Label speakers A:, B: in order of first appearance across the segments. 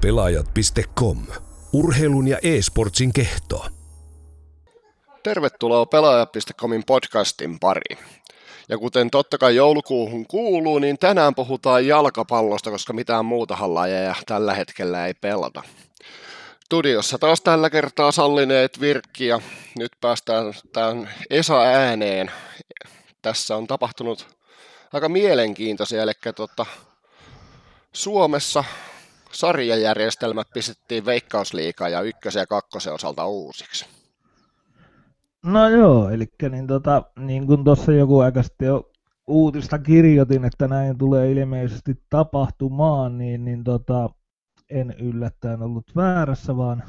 A: Pelaajat.com. Urheilun ja e-sportsin kehto.
B: Tervetuloa Pelaajat.comin podcastin pariin. Ja kuten totta kai joulukuuhun kuuluu, niin tänään puhutaan jalkapallosta, koska mitään muuta lajeja tällä hetkellä ei pelata. Studiossa taas tällä kertaa sallineet Virkki ja nyt päästään tämän Esa-ääneen. Tässä on tapahtunut aika mielenkiintoisia, eli tota, Suomessa sarjajärjestelmät pistettiin veikkausliikaa ja ykkösen ja kakkosen osalta uusiksi.
C: No joo, eli niin, tota, niin kuin tuossa joku aika sitten jo uutista kirjoitin, että näin tulee ilmeisesti tapahtumaan, niin, niin tota, en yllättäen ollut väärässä, vaan,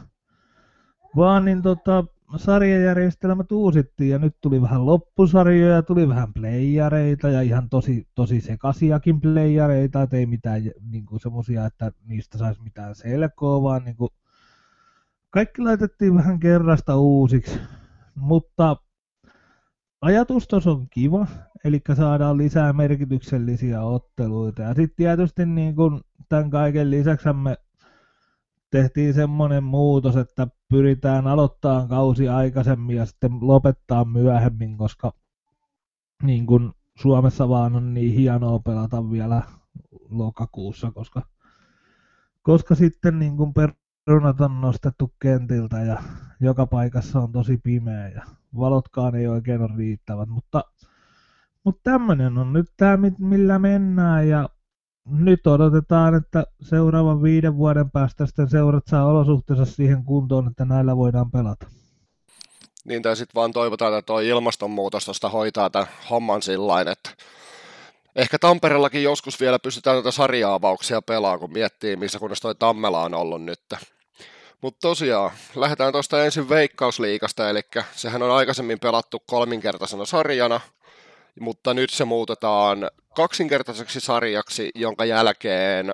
C: vaan niin tota, sarjajärjestelmät uusittiin ja nyt tuli vähän loppusarjoja, tuli vähän playareita ja ihan tosi, tosi sekasiakin playareita, että ei mitään niin semmoisia, että niistä saisi mitään selkoa, vaan niin kuin, kaikki laitettiin vähän kerrasta uusiksi, mutta ajatus on kiva, eli saadaan lisää merkityksellisiä otteluita. Ja sitten tietysti niin kun tämän kaiken lisäksi me tehtiin semmoinen muutos, että pyritään aloittamaan kausi aikaisemmin ja sitten lopettaa myöhemmin, koska niin kuin Suomessa vaan on niin hienoa pelata vielä lokakuussa, koska, koska sitten niin kuin perunat on nostettu kentiltä ja joka paikassa on tosi pimeä ja valotkaan ei oikein ole riittävät, mutta, mutta tämmöinen on nyt tämä, millä mennään ja nyt odotetaan, että seuraavan viiden vuoden päästä sitten seurat saa olosuhteensa siihen kuntoon, että näillä voidaan pelata.
B: Niin, tai sitten vaan toivotaan, että tuo ilmastonmuutos tuosta hoitaa tämän homman sillä että ehkä Tampereellakin joskus vielä pystytään näitä sarjaavauksia pelaamaan, kun miettii, missä kunnes toi Tammela on ollut nyt. Mutta tosiaan, lähdetään tuosta ensin Veikkausliikasta, eli sehän on aikaisemmin pelattu kolminkertaisena sarjana, mutta nyt se muutetaan kaksinkertaiseksi sarjaksi, jonka jälkeen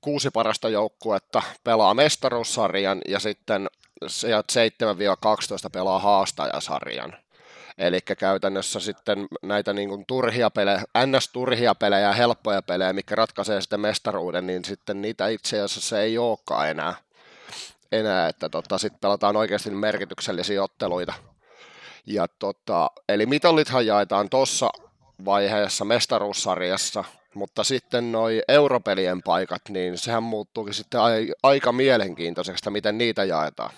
B: kuusi parasta joukkuetta pelaa mestaruussarjan ja sitten 7-12 pelaa haastajasarjan. Eli käytännössä sitten näitä niin kuin turhia pelejä, ns-turhia pelejä ja helppoja pelejä, mikä ratkaisee sitten mestaruuden, niin sitten niitä itse asiassa ei olekaan enää. enää että tota, sitten pelataan oikeasti merkityksellisiä otteluita ja tota, eli mitallithan jaetaan tuossa vaiheessa mestaruussarjassa, mutta sitten noi europelien paikat, niin sehän muuttuukin sitten aika mielenkiintoiseksi, että miten niitä jaetaan.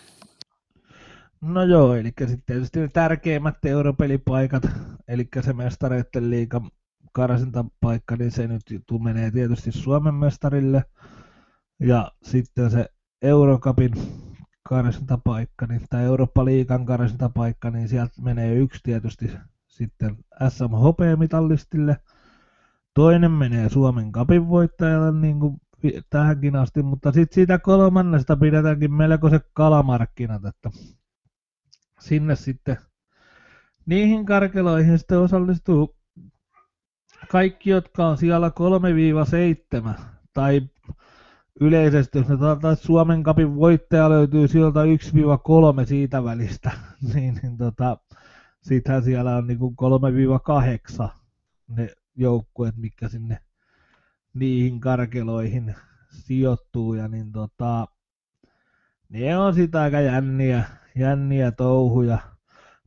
C: No joo, eli sitten tietysti ne tärkeimmät europelipaikat, eli se mestareiden liikan karsintapaikka, niin se nyt menee tietysti Suomen mestarille. Ja sitten se Eurocupin karsintapaikka, niin, tai Eurooppa-liikan karsintapaikka, niin sieltä menee yksi tietysti sitten SMHP-mitallistille. Toinen menee Suomen kapin voittajalle niin kuin tähänkin asti, mutta sitten siitä kolmannesta pidetäänkin melkoiset kalamarkkinat, että sinne sitten niihin karkeloihin sitten osallistuu kaikki, jotka on siellä 3-7 tai yleisesti, jos taas Suomen kapin voittaja löytyy sieltä 1-3 siitä välistä, niin, niin tota, sittenhän siellä on niin 3-8 ne joukkueet, mikä sinne niihin karkeloihin sijoittuu, ja niin tota, ne on sitä aika jänniä, jänniä touhuja.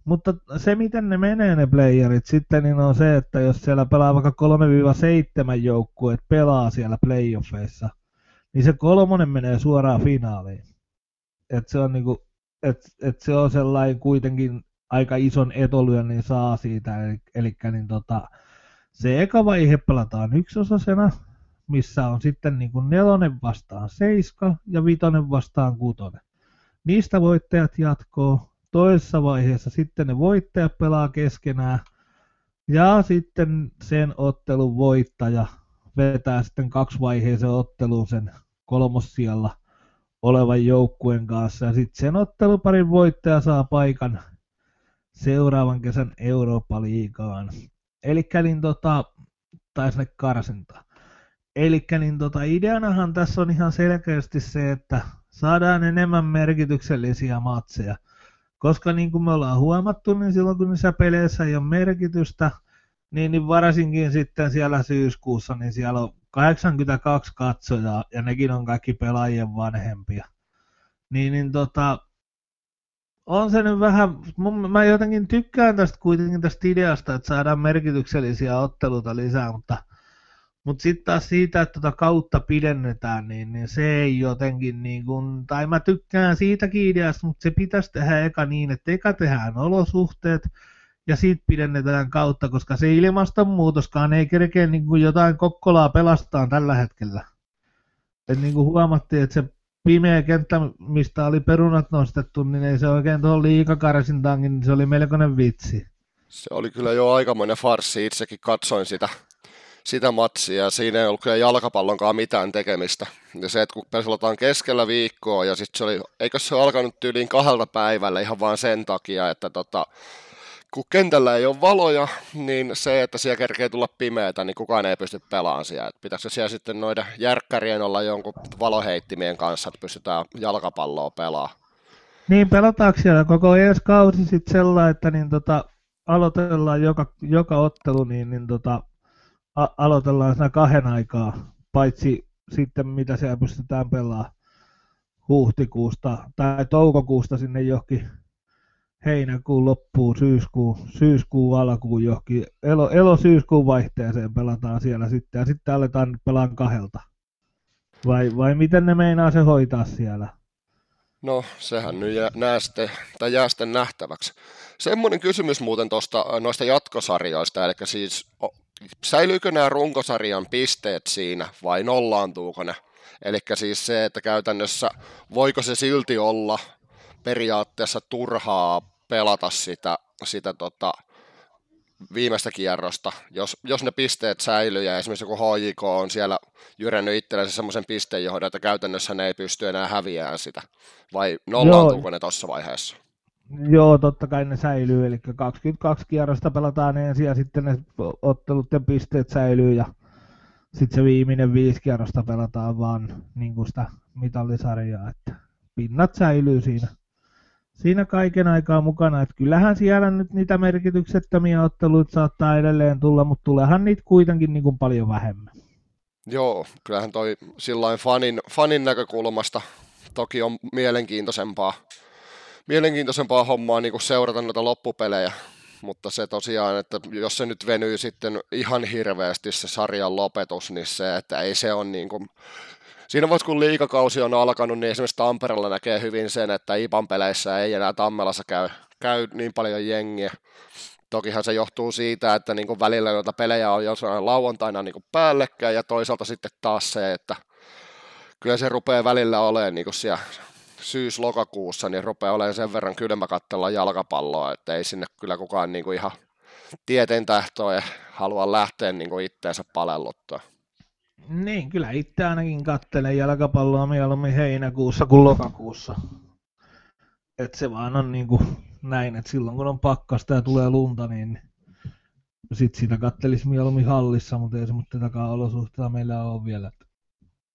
C: Mutta se, miten ne menee ne playerit sitten, niin on se, että jos siellä pelaa vaikka 3-7 joukkueet pelaa siellä playoffeissa – niin se kolmonen menee suoraan finaaliin. Et se on niinku, et, et se on sellainen kuitenkin aika ison etolyönnin saa siitä, eli, eli niin tota, se eka vaihe pelataan yksosasena, missä on sitten niin kuin nelonen vastaan seiska ja vitonen vastaan kutonen. Niistä voittajat jatkoo. Toisessa vaiheessa sitten ne voittajat pelaa keskenään ja sitten sen ottelun voittaja vetää sitten kaksivaiheisen ottelun sen kolmossijalla olevan joukkueen kanssa. Ja sitten sen otteluparin voittaja saa paikan seuraavan kesän Eurooppa-liigaan. Eli niin tota, tai sinne karsinta. Eli niin tota, ideanahan tässä on ihan selkeästi se, että saadaan enemmän merkityksellisiä matseja. Koska niin kuin me ollaan huomattu, niin silloin kun niissä peleissä ei ole merkitystä, niin, niin varsinkin sitten siellä syyskuussa, niin siellä on 82 katsojaa, ja nekin on kaikki pelaajien vanhempia. Niin, niin tota, on se nyt vähän, mun, mä jotenkin tykkään tästä kuitenkin tästä ideasta, että saadaan merkityksellisiä otteluita lisää, mutta, mutta sitten taas siitä, että tota kautta pidennetään, niin, niin se ei jotenkin niin kuin, tai mä tykkään siitäkin ideasta, mutta se pitäisi tehdä eka niin, että eka tehdään olosuhteet, ja siitä pidennetään kautta, koska se ilmastonmuutoskaan ei kerkeä niin kuin jotain kokkolaa pelastaa tällä hetkellä. Et niin kuin huomattiin, että se pimeä kenttä, mistä oli perunat nostettu, niin ei se oikein tuohon liikakarsintaankin, niin se oli melkoinen vitsi.
B: Se oli kyllä jo aikamoinen farssi, itsekin katsoin sitä, sitä matsia, ja siinä ei ollut kyllä jalkapallonkaan mitään tekemistä. Ja se, että kun pelataan keskellä viikkoa, ja sitten se oli, eikö se alkanut tyyliin kahdelta päivällä ihan vaan sen takia, että tota, kun kentällä ei ole valoja, niin se, että siellä kerkee tulla pimeätä, niin kukaan ei pysty pelaamaan siellä. Et pitäisikö siellä sitten noiden järkkärien olla jonkun valoheittimien kanssa, että pystytään jalkapalloa pelaamaan?
C: Niin, pelataanko siellä koko ensi kausi sitten sellainen, että niin tota, aloitellaan joka, joka ottelu, niin, niin tota, a- aloitellaan siinä kahden aikaa, paitsi sitten mitä siellä pystytään pelaamaan huhtikuusta tai toukokuusta sinne johonkin heinäkuun loppuun, syyskuun, syyskuun alkuun johonkin, elo, elo-syyskuun vaihteeseen pelataan siellä sitten, ja sitten aletaan pelaan kahdelta. Vai, vai miten ne meinaa se hoitaa siellä?
B: No, sehän nyt jää, nää sitten, tai jää sitten nähtäväksi. Semmoinen kysymys muuten tuosta noista jatkosarjoista, eli siis säilyykö nämä runkosarjan pisteet siinä vai nollaantuuko ne? Eli siis se, että käytännössä voiko se silti olla periaatteessa turhaa pelata sitä, sitä tota, viimeistä kierrosta, jos, jos ne pisteet säilyy ja esimerkiksi joku HJK on siellä jyrännyt itsellensä semmoisen pisteen johon, että käytännössä ne ei pysty enää häviämään sitä, vai nollaantuuko ne tuossa vaiheessa?
C: Joo, totta kai ne säilyy, eli 22 kierrosta pelataan ensin ja sitten ne ottelut ja pisteet säilyy ja sitten se viimeinen viisi kierrosta pelataan vaan niin kuin sitä mitallisarjaa, että pinnat säilyy siinä siinä kaiken aikaa mukana. Että kyllähän siellä nyt niitä merkityksettömiä otteluita saattaa edelleen tulla, mutta tuleehan niitä kuitenkin niin kuin paljon vähemmän.
B: Joo, kyllähän toi sillain fanin, fanin näkökulmasta toki on mielenkiintoisempaa, mielenkiintoisempaa hommaa niin kuin seurata noita loppupelejä, mutta se tosiaan, että jos se nyt venyy sitten ihan hirveästi se sarjan lopetus, niin se, että ei se ole niin kuin siinä vaiheessa kun liikakausi on alkanut, niin esimerkiksi Tampereella näkee hyvin sen, että IPAN peleissä ei enää Tammelassa käy, käy niin paljon jengiä. Tokihan se johtuu siitä, että niin välillä noita pelejä on jossain lauantaina niin päällekkäin ja toisaalta sitten taas se, että kyllä se rupeaa välillä olemaan niin siellä syys-lokakuussa, niin rupeaa olemaan sen verran kylmä katsella jalkapalloa, että ei sinne kyllä kukaan niin kuin ihan tieteen tähtoa halua lähteä niin kuin itteensä palelluttaa.
C: Niin, kyllä itse ainakin kattelen jalkapalloa mieluummin heinäkuussa kuin lokakuussa. Et se vaan on niin kuin näin, että silloin kun on pakkasta ja tulee lunta, niin sit sitä kattelisi mieluummin hallissa, mutta ei semmoista olosuhteita meillä ole vielä, että,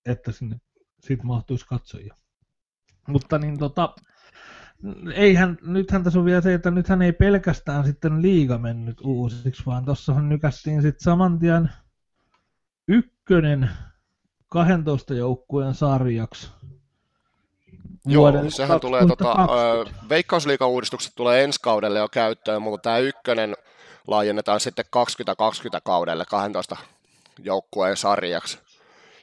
C: että sinne sit mahtuisi katsojia. Mutta niin tota, eihän, nythän tässä on vielä se, että nythän ei pelkästään sitten liiga mennyt uusiksi, vaan tuossahan nykästiin sitten saman tien ykkönen 12 joukkueen sarjaksi.
B: Joo, sehän tulee, tota, veikkausliikauudistukset tulee ensi kaudelle jo käyttöön, mutta tämä ykkönen laajennetaan sitten 2020 kaudelle 12 joukkueen sarjaksi.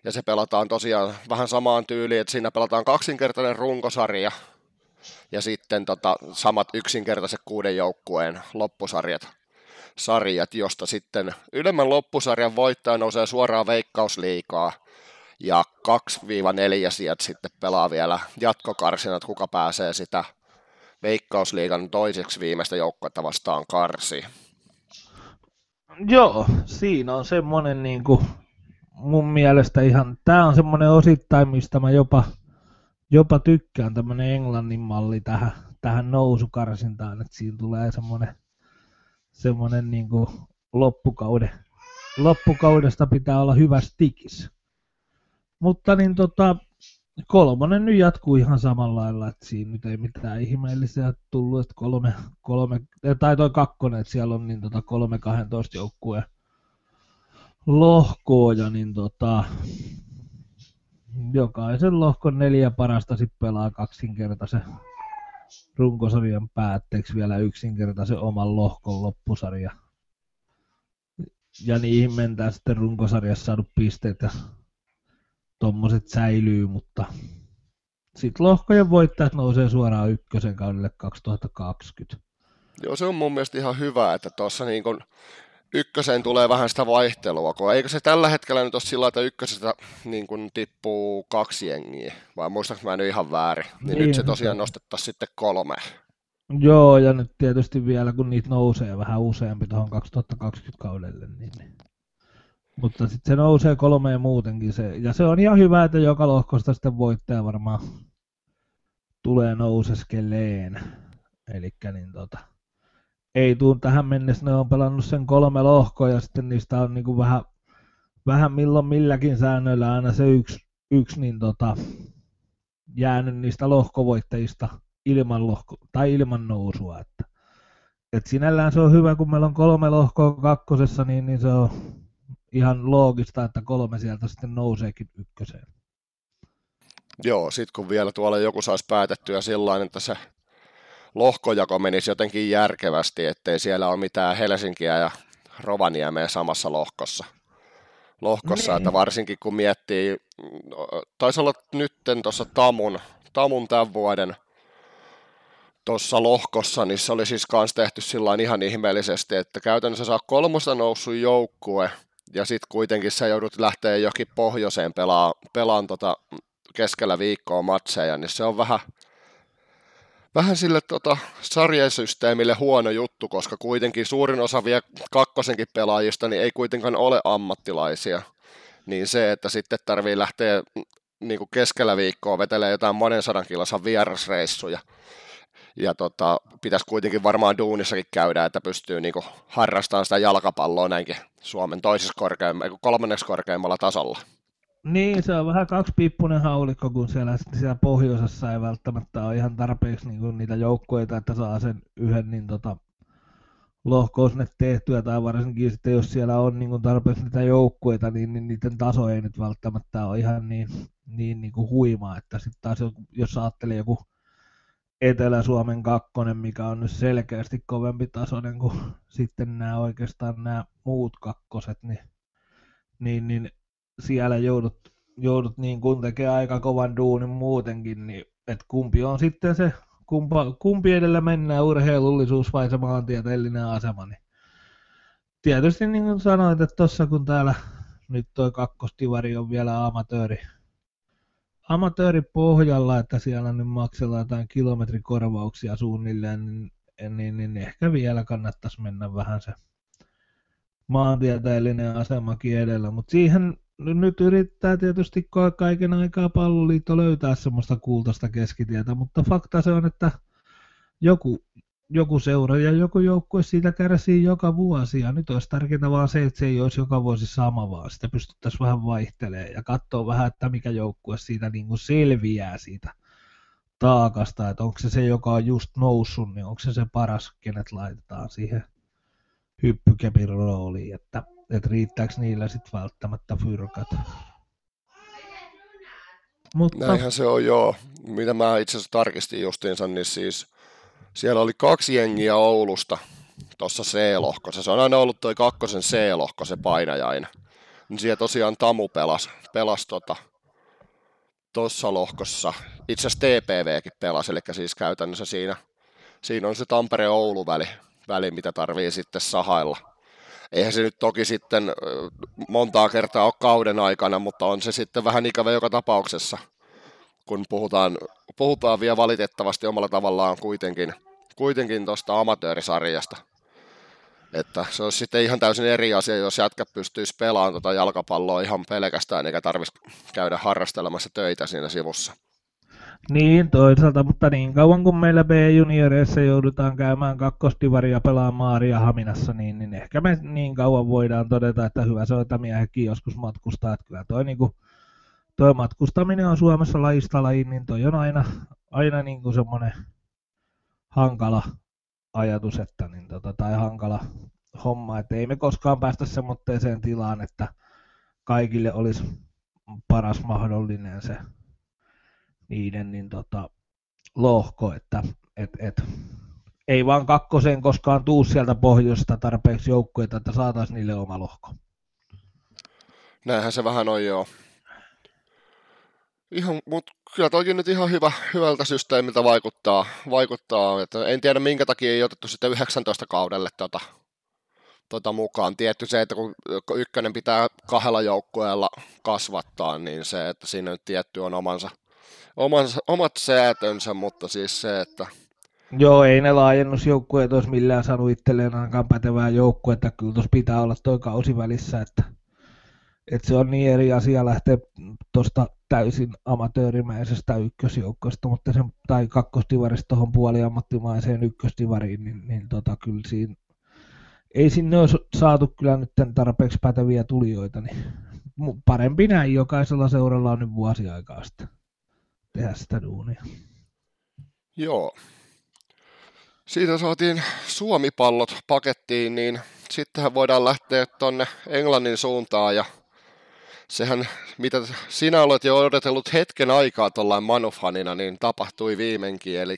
B: Ja se pelataan tosiaan vähän samaan tyyliin, että siinä pelataan kaksinkertainen runkosarja ja sitten tota, samat yksinkertaiset kuuden joukkueen loppusarjat sarjat, josta sitten ylemmän loppusarjan voittaja nousee suoraan veikkausliikaa ja 2-4 sieltä sitten pelaa vielä jatkokarsinat, kuka pääsee sitä veikkausliigan toiseksi viimeistä joukkuetta vastaan karsi.
C: Joo, siinä on semmoinen niin kuin mun mielestä ihan, tämä on semmoinen osittain, mistä mä jopa, jopa tykkään, tämmöinen Englannin malli tähän, tähän nousukarsintaan, että siinä tulee semmoinen semmoinen niin kuin loppukauden, loppukaudesta pitää olla hyvä stikis. Mutta niin tota, kolmonen nyt jatkuu ihan samalla lailla, että siinä nyt ei mitään ihmeellisiä tullut, että kolme, kolme tai toi kakkonen, että siellä on niin tota kolme 12 joukkueen lohkoja, niin tota, jokaisen lohkon neljä parasta sitten pelaa kaksinkertaisen runkosarjan päätteeksi vielä yksinkertaisen oman lohkon loppusarja. Ja niihin mentään sitten runkosarjassa saanut pisteet ja tommoset säilyy, mutta sitten lohkojen voittajat nousee suoraan ykkösen kaudelle 2020.
B: Joo, se on mun mielestä ihan hyvä, että tuossa niin kun ykköseen tulee vähän sitä vaihtelua, kun eikö se tällä hetkellä nyt ole sillä että ykkösestä niin kun tippuu kaksi jengiä, vai muistaaks mä nyt ihan väärin, niin, niin. nyt se tosiaan nostettaisiin sitten kolme.
C: Joo, ja nyt tietysti vielä kun niitä nousee vähän useampi tuohon 2020 kaudelle, niin, mutta sitten se nousee kolmeen muutenkin, se, ja se on ihan hyvä, että joka lohkosta sitten voittaja varmaan tulee nouseskeleen, eli niin tota, ei tuu tähän mennessä, ne on pelannut sen kolme lohkoa ja sitten niistä on niin kuin vähän, vähän milloin milläkin säännöillä aina se yksi, yksi niin tota, jäänyt niistä lohkovoittajista ilman, lohko, tai ilman nousua. Että, et sinällään se on hyvä, kun meillä on kolme lohkoa kakkosessa, niin, niin se on ihan loogista, että kolme sieltä sitten nouseekin ykköseen.
B: Joo, sitten kun vielä tuolla joku saisi päätettyä sillä että se lohkojako menisi jotenkin järkevästi, ettei siellä ole mitään Helsinkiä ja Rovaniemeä samassa lohkossa. Lohkossa, niin. että varsinkin kun miettii, taisi olla nytten tuossa Tamun, Tamun tämän vuoden tuossa lohkossa, niin se oli siis kanssa tehty sillä ihan ihmeellisesti, että käytännössä saa kolmosta noussut joukkue, ja sitten kuitenkin sä joudut lähteä jokin pohjoiseen pelaa, pelaan tota keskellä viikkoa matseja, niin se on vähän, vähän sille tota, sarjasysteemille huono juttu, koska kuitenkin suurin osa vielä kakkosenkin pelaajista niin ei kuitenkaan ole ammattilaisia. Niin se, että sitten tarvii lähteä niin kuin keskellä viikkoa vetelee jotain monen sadan kilosan vierasreissuja. Ja tota, pitäisi kuitenkin varmaan duunissakin käydä, että pystyy niin kuin harrastamaan sitä jalkapalloa näinkin Suomen toisessa korkeammalla, kolmanneksi korkeimmalla tasolla.
C: Niin, se on vähän kaksipiippunen haulikko, kun siellä, siellä pohjoisessa ei välttämättä ole ihan tarpeeksi niin kuin niitä joukkoita, että saa sen yhden niin tota, lohkousnet tehtyä, tai varsinkin sitten jos siellä on niin kuin tarpeeksi niitä joukkueita, niin, niin niiden taso ei nyt välttämättä ole ihan niin, niin, niin kuin huima, että sitten taas jos ajattelee joku Etelä-Suomen kakkonen, mikä on nyt selkeästi kovempi tasoinen kuin sitten nämä oikeastaan nämä muut kakkoset, niin, niin, niin siellä joudut, joudut niin kuin tekemään aika kovan duunin muutenkin, niin että kumpi on sitten se, kumpa, kumpi edellä mennään, urheilullisuus vai se maantieteellinen asema, niin tietysti niin kuin sanoit, että tuossa kun täällä nyt toi kakkostivari on vielä amatööri, amatööri pohjalla, että siellä nyt maksellaan jotain kilometrikorvauksia suunnilleen, niin, niin, niin ehkä vielä kannattaisi mennä vähän se maantieteellinen asemakin edellä, mutta siihen nyt yrittää tietysti kaiken aikaa palloliitto löytää semmoista kultaista keskitietä, mutta fakta se on, että joku, joku seura ja joku joukkue siitä kärsii joka vuosi, ja nyt olisi tärkeintä vaan se, että se ei olisi joka vuosi sama, vaan sitä pystyttäisiin vähän vaihtelemaan ja katsoa vähän, että mikä joukkue siitä niin kuin selviää siitä taakasta, että onko se se, joka on just noussut, niin onko se se paras, kenet laitetaan siihen hyppykepin rooliin, että että riittääkö niillä sitten välttämättä fyrkat.
B: Mutta... Näinhän se on joo. Mitä mä itse asiassa tarkistin justiinsa, niin siis siellä oli kaksi jengiä Oulusta tuossa C-lohkossa. Se on aina ollut toi kakkosen C-lohko se painajainen. Niin siellä tosiaan Tamu pelasi, pelasi tota, tuossa lohkossa. Itse asiassa TPVkin pelasi, eli siis käytännössä siinä, siinä on se Tampere-Oulu-väli, väli, mitä tarvii sitten sahailla eihän se nyt toki sitten montaa kertaa ole kauden aikana, mutta on se sitten vähän ikävä joka tapauksessa, kun puhutaan, puhutaan vielä valitettavasti omalla tavallaan kuitenkin, kuitenkin tuosta amatöörisarjasta. Että se olisi sitten ihan täysin eri asia, jos jätkät pystyisi pelaamaan tuota jalkapalloa ihan pelkästään, eikä tarvitsisi käydä harrastelemassa töitä siinä sivussa.
C: Niin, toisaalta, mutta niin kauan kuin meillä B-junioreissa joudutaan käymään kakkostivaria pelaamaan Maaria Haminassa, niin, niin ehkä me niin kauan voidaan todeta, että hyvä se on, että miehekin joskus matkustaa. Että kyllä toi, niin kuin, toi matkustaminen on Suomessa lajista lajiin, niin toi on aina, aina niin kuin semmoinen hankala ajatus, että, niin tota, tai hankala, homma, että ei me koskaan päästä semmoitteeseen tilaan, että kaikille olisi paras mahdollinen se niiden niin tota, lohko, että et, et, ei vaan kakkoseen koskaan tuu sieltä pohjoista tarpeeksi joukkueita, että saataisiin niille oma lohko.
B: Näinhän se vähän on joo. Ihan, mutta kyllä toki nyt ihan hyvä, hyvältä systeemiltä vaikuttaa. vaikuttaa että en tiedä minkä takia ei otettu sitten 19 kaudelle tota, tota mukaan. Tietty se, että kun ykkönen pitää kahdella joukkueella kasvattaa, niin se, että siinä nyt tietty on omansa, omansa, omat säätönsä, mutta siis se, että
C: Joo, ei ne laajennusjoukkueet olisi millään saanut itselleen ainakaan pätevää joukkuetta. Kyllä tuossa pitää olla toi kausi välissä, että, että se on niin eri asia lähteä tuosta täysin amatöörimäisestä ykkösjoukkoista, mutta sen, tai kakkostivarista tuohon puoliammattimaiseen ykköstivariin, niin, niin tota, kyllä siinä, ei sinne olisi saatu kyllä nyt tarpeeksi päteviä tulijoita, niin parempi näin, jokaisella seuralla on nyt vuosi aikaa sitten tehdä sitä duunia.
B: Joo. Siitä saatiin Suomi-pallot pakettiin, niin sittenhän voidaan lähteä tuonne Englannin suuntaan ja sehän, mitä sinä olet jo odotellut hetken aikaa tuollain Manufanina, niin tapahtui viimeinkin, eli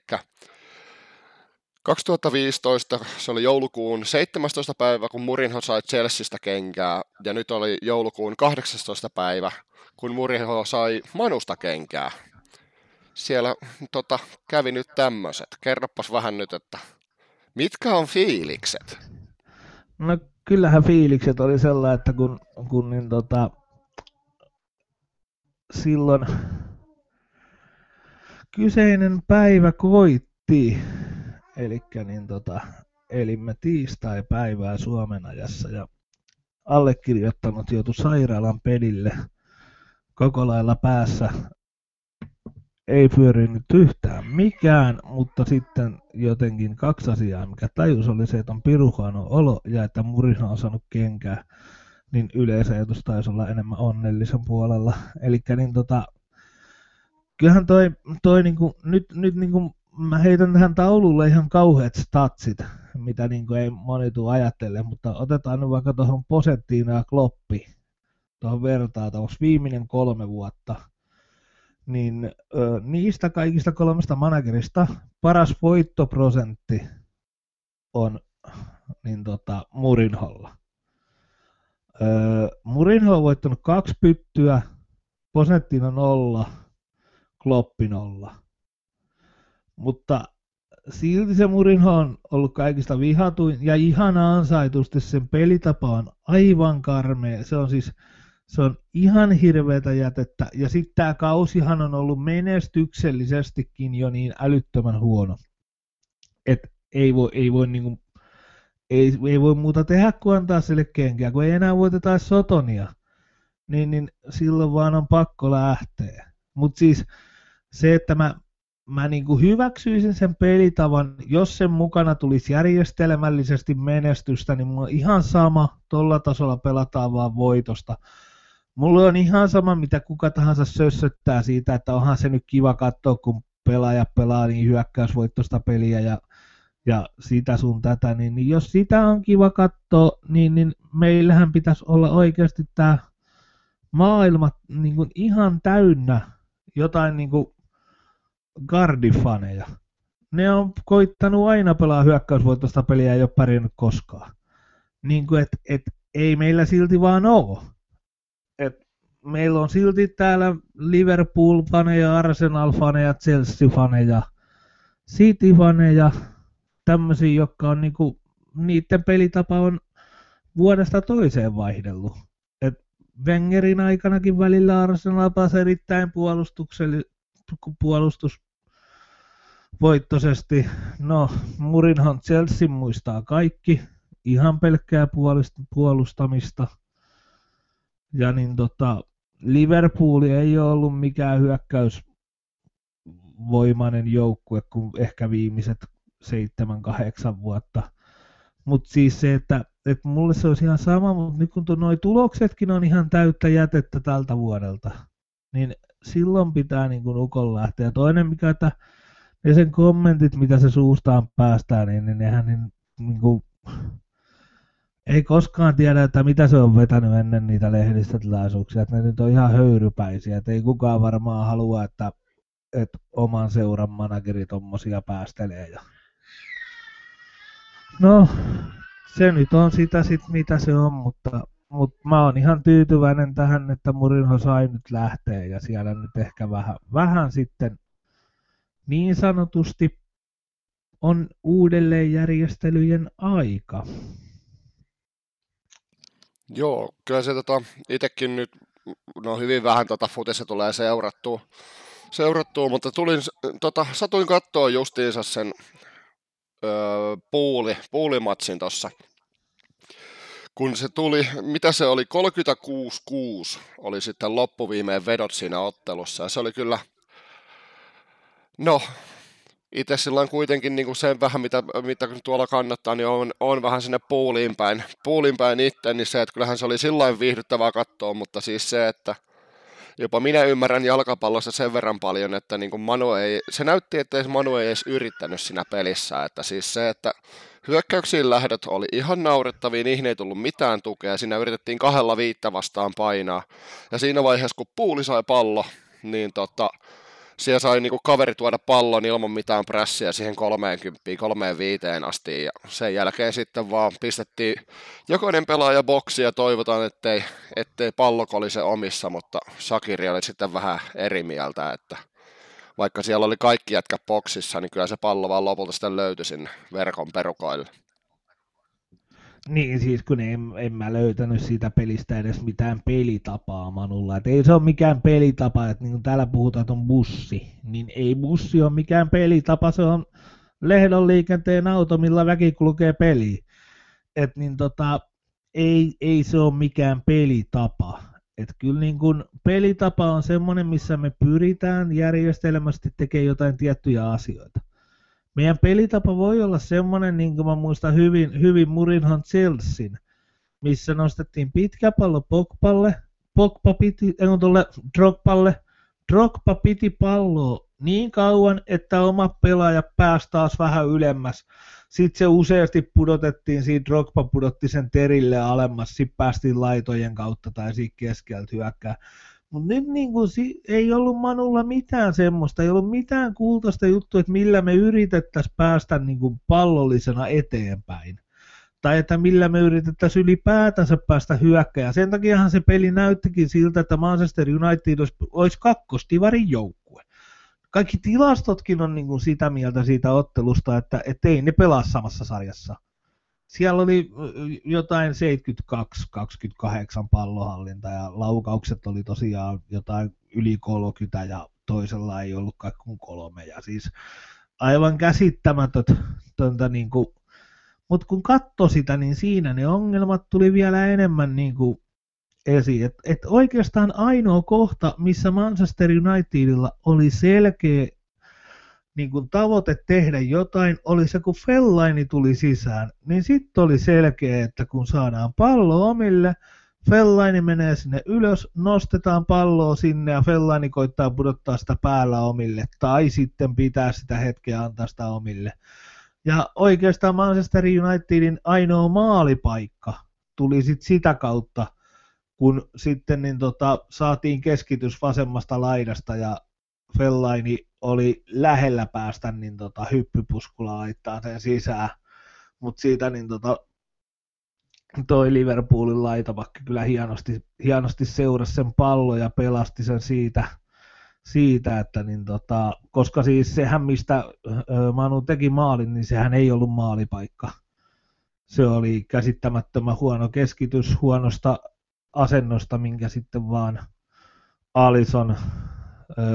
B: 2015, se oli joulukuun 17. päivä, kun Murinho sai Chelseasta kenkää, ja nyt oli joulukuun 18. päivä, kun Murinho sai Manusta kenkää. Siellä tota, kävi nyt tämmöiset. Kerropas vähän nyt, että mitkä on fiilikset?
C: No kyllähän fiilikset oli sellainen, että kun, kun niin tota, silloin kyseinen päivä koitti, eli niin tota, elimme tiistai-päivää Suomen ajassa ja allekirjoittanut joutui sairaalan pedille koko lailla päässä. Ei pyörinyt yhtään mikään, mutta sitten jotenkin kaksi asiaa, mikä tajus oli se, että on piruhano olo ja että murina on saanut kenkää niin yleisajatus taisi olla enemmän onnellisen puolella. Eli niin tota, kyllähän toi, toi niinku, nyt, nyt niinku, mä heitän tähän taululle ihan kauheat statsit, mitä niinku ei moni tuu ajattele, mutta otetaan nyt vaikka tuohon Posettiin ja Kloppi, tuohon vertaatavaksi viimeinen kolme vuotta, niin ö, niistä kaikista kolmesta managerista paras voittoprosentti on niin tota, Murinholla. Öö, Murinho on voittanut kaksi pyttyä, Posettina nolla, Kloppi nolla. Mutta silti se Murinho on ollut kaikista vihatuin ja ihan ansaitusti sen pelitapa on aivan karmea. Se on siis se on ihan hirveätä jätettä. Ja sitten tämä kausihan on ollut menestyksellisestikin jo niin älyttömän huono. että ei voi, ei voi niinku ei, ei voi muuta tehdä kuin antaa sille kenkää, kun ei enää voiteta sotonia, niin, niin silloin vaan on pakko lähteä. Mutta siis se, että mä, mä niinku hyväksyisin sen pelitavan, jos sen mukana tulisi järjestelmällisesti menestystä, niin mulla on ihan sama, tuolla tasolla pelataan vaan voitosta. Mulla on ihan sama, mitä kuka tahansa sössöttää siitä, että onhan se nyt kiva katsoa, kun pelaaja pelaa niin hyökkäysvoittosta peliä ja ja sitä sun tätä, niin, niin jos sitä on kiva katsoa, niin, niin meillähän pitäisi olla oikeasti tämä maailma niin kuin ihan täynnä jotain niin kuin gardifaneja. Ne on koittanut aina pelaa hyökkäysvoittoista peliä ja ei ole pärjännyt koskaan. Niin kuin, et, et, ei meillä silti vaan ole. Meillä on silti täällä Liverpool-faneja, Arsenal-faneja, Chelsea-faneja, City-faneja, tämmöisiä, jotka on niinku, niiden pelitapa on vuodesta toiseen vaihdellut. Et Wengerin aikanakin välillä Arsenal pääsi erittäin puolustus voittoisesti. No, Murinhan Chelsea muistaa kaikki, ihan pelkkää puolustamista. Ja niin tota, Liverpool ei ole ollut mikään hyökkäysvoimainen joukkue kuin ehkä viimeiset seitsemän, kahdeksan vuotta. Mutta siis se, että, että mulle se olisi ihan sama, mutta nyt kun nuo tuloksetkin on ihan täyttä jätettä tältä vuodelta, niin silloin pitää niin kuin ukon lähteä. Toinen mikä, että ne sen kommentit, mitä se suustaan päästää, niin, niin nehän niin, niin kuin, ei koskaan tiedä, että mitä se on vetänyt ennen niitä lehdistötilaisuuksia, että ne nyt on ihan höyrypäisiä, että ei kukaan varmaan halua, että, että oman seuran manageri tommosia päästelee. Ja... No, se nyt on sitä sit, mitä se on, mutta, mutta mä oon ihan tyytyväinen tähän, että Murinho sai nyt lähteä ja siellä nyt ehkä vähän, vähän sitten niin sanotusti on uudelleenjärjestelyjen aika.
B: Joo, kyllä se tota, itsekin nyt, no hyvin vähän tota futissa tulee seurattua, seurattua mutta tulin, tota, satuin katsoa justiinsa sen öö, puuli, puulimatsin tuossa. Kun se tuli, mitä se oli, 36-6 oli sitten loppuviimeen vedot siinä ottelussa. Ja se oli kyllä, no itse silloin kuitenkin niin kuin sen vähän, mitä, mitä tuolla kannattaa, niin on, on vähän sinne puuliin päin, puuliin päin itse, niin se, että kyllähän se oli silloin viihdyttävää katsoa, mutta siis se, että jopa minä ymmärrän jalkapallossa sen verran paljon, että niin kuin Manu ei, se näytti, että Manu ei edes yrittänyt siinä pelissä, että siis se, että hyökkäyksiin lähdöt oli ihan naurettavia, niihin ei tullut mitään tukea, siinä yritettiin kahdella viittä vastaan painaa, ja siinä vaiheessa, kun puuli sai pallo, niin tota, siellä sai niinku kaveri tuoda pallon ilman mitään prässiä siihen 30, 35 asti ja sen jälkeen sitten vaan pistettiin jokainen pelaaja boksi ja toivotaan, ettei, ettei pallo kolise omissa, mutta Sakiri oli sitten vähän eri mieltä, että vaikka siellä oli kaikki jätkä boksissa, niin kyllä se pallo vaan lopulta sitten löytyi sinne verkon perukoille.
C: Niin, siis kun en, en mä löytänyt siitä pelistä edes mitään pelitapaa Manulla. Et ei se ole mikään pelitapa, että niin täällä puhutaan, että on bussi. Niin ei bussi ole mikään pelitapa, se on lehdon liikenteen auto, millä väki kulkee peliin. Et niin tota, ei, ei se ole mikään pelitapa. Et kyllä niin kun pelitapa on semmoinen, missä me pyritään järjestelmästi tekemään jotain tiettyjä asioita meidän pelitapa voi olla semmoinen, niin kuin mä muistan hyvin, hyvin Murinhan Chelsean, missä nostettiin pitkä pallo Pogballe, Pogba piti, ei tuolle Drogballe, Drogba piti palloa niin kauan, että oma pelaaja pääsi taas vähän ylemmäs. Sitten se useasti pudotettiin, siinä Drogba pudotti sen terille alemmas, sitten päästiin laitojen kautta tai siitä keskeltä hyökkää. Mutta nyt niin kuin, ei ollut Manulla mitään semmoista, ei ollut mitään kultaista juttua, että millä me yritettäisiin päästä niin kuin pallollisena eteenpäin. Tai että millä me yritettäisiin ylipäätänsä päästä hyökkäjään. Sen takiahan se peli näyttikin siltä, että Manchester United olisi, olisi kakkostivarin joukkue. Kaikki tilastotkin on niin kuin sitä mieltä siitä ottelusta, että, ei ne pelaa samassa sarjassa siellä oli jotain 72-28 pallohallinta ja laukaukset oli tosiaan jotain yli 30 ja toisella ei ollut kuin kolme. Ja siis aivan käsittämätöntä, niin kuin, mutta kun katsoi sitä, niin siinä ne ongelmat tuli vielä enemmän niin kuin esiin. Et, et oikeastaan ainoa kohta, missä Manchester Unitedilla oli selkeä niin kuin tavoite tehdä jotain oli se, kun Fellaini tuli sisään, niin sitten oli selkeä, että kun saadaan pallo omille, Fellaini menee sinne ylös, nostetaan palloa sinne ja Fellaini koittaa pudottaa sitä päällä omille, tai sitten pitää sitä hetkeä antaa sitä omille. Ja oikeastaan Manchester Unitedin ainoa maalipaikka tuli sitten sitä kautta, kun sitten niin tota, saatiin keskitys vasemmasta laidasta ja Fellaini oli lähellä päästä niin tota, hyppypuskula laittaa sen sisään, mutta siitä niin tota, toi Liverpoolin laitapakki kyllä hienosti, hienosti seurasi sen pallon ja pelasti sen siitä, siitä että niin tota, koska siis sehän mistä Manu teki maalin, niin sehän ei ollut maalipaikka. Se oli käsittämättömän huono keskitys huonosta asennosta, minkä sitten vaan Alison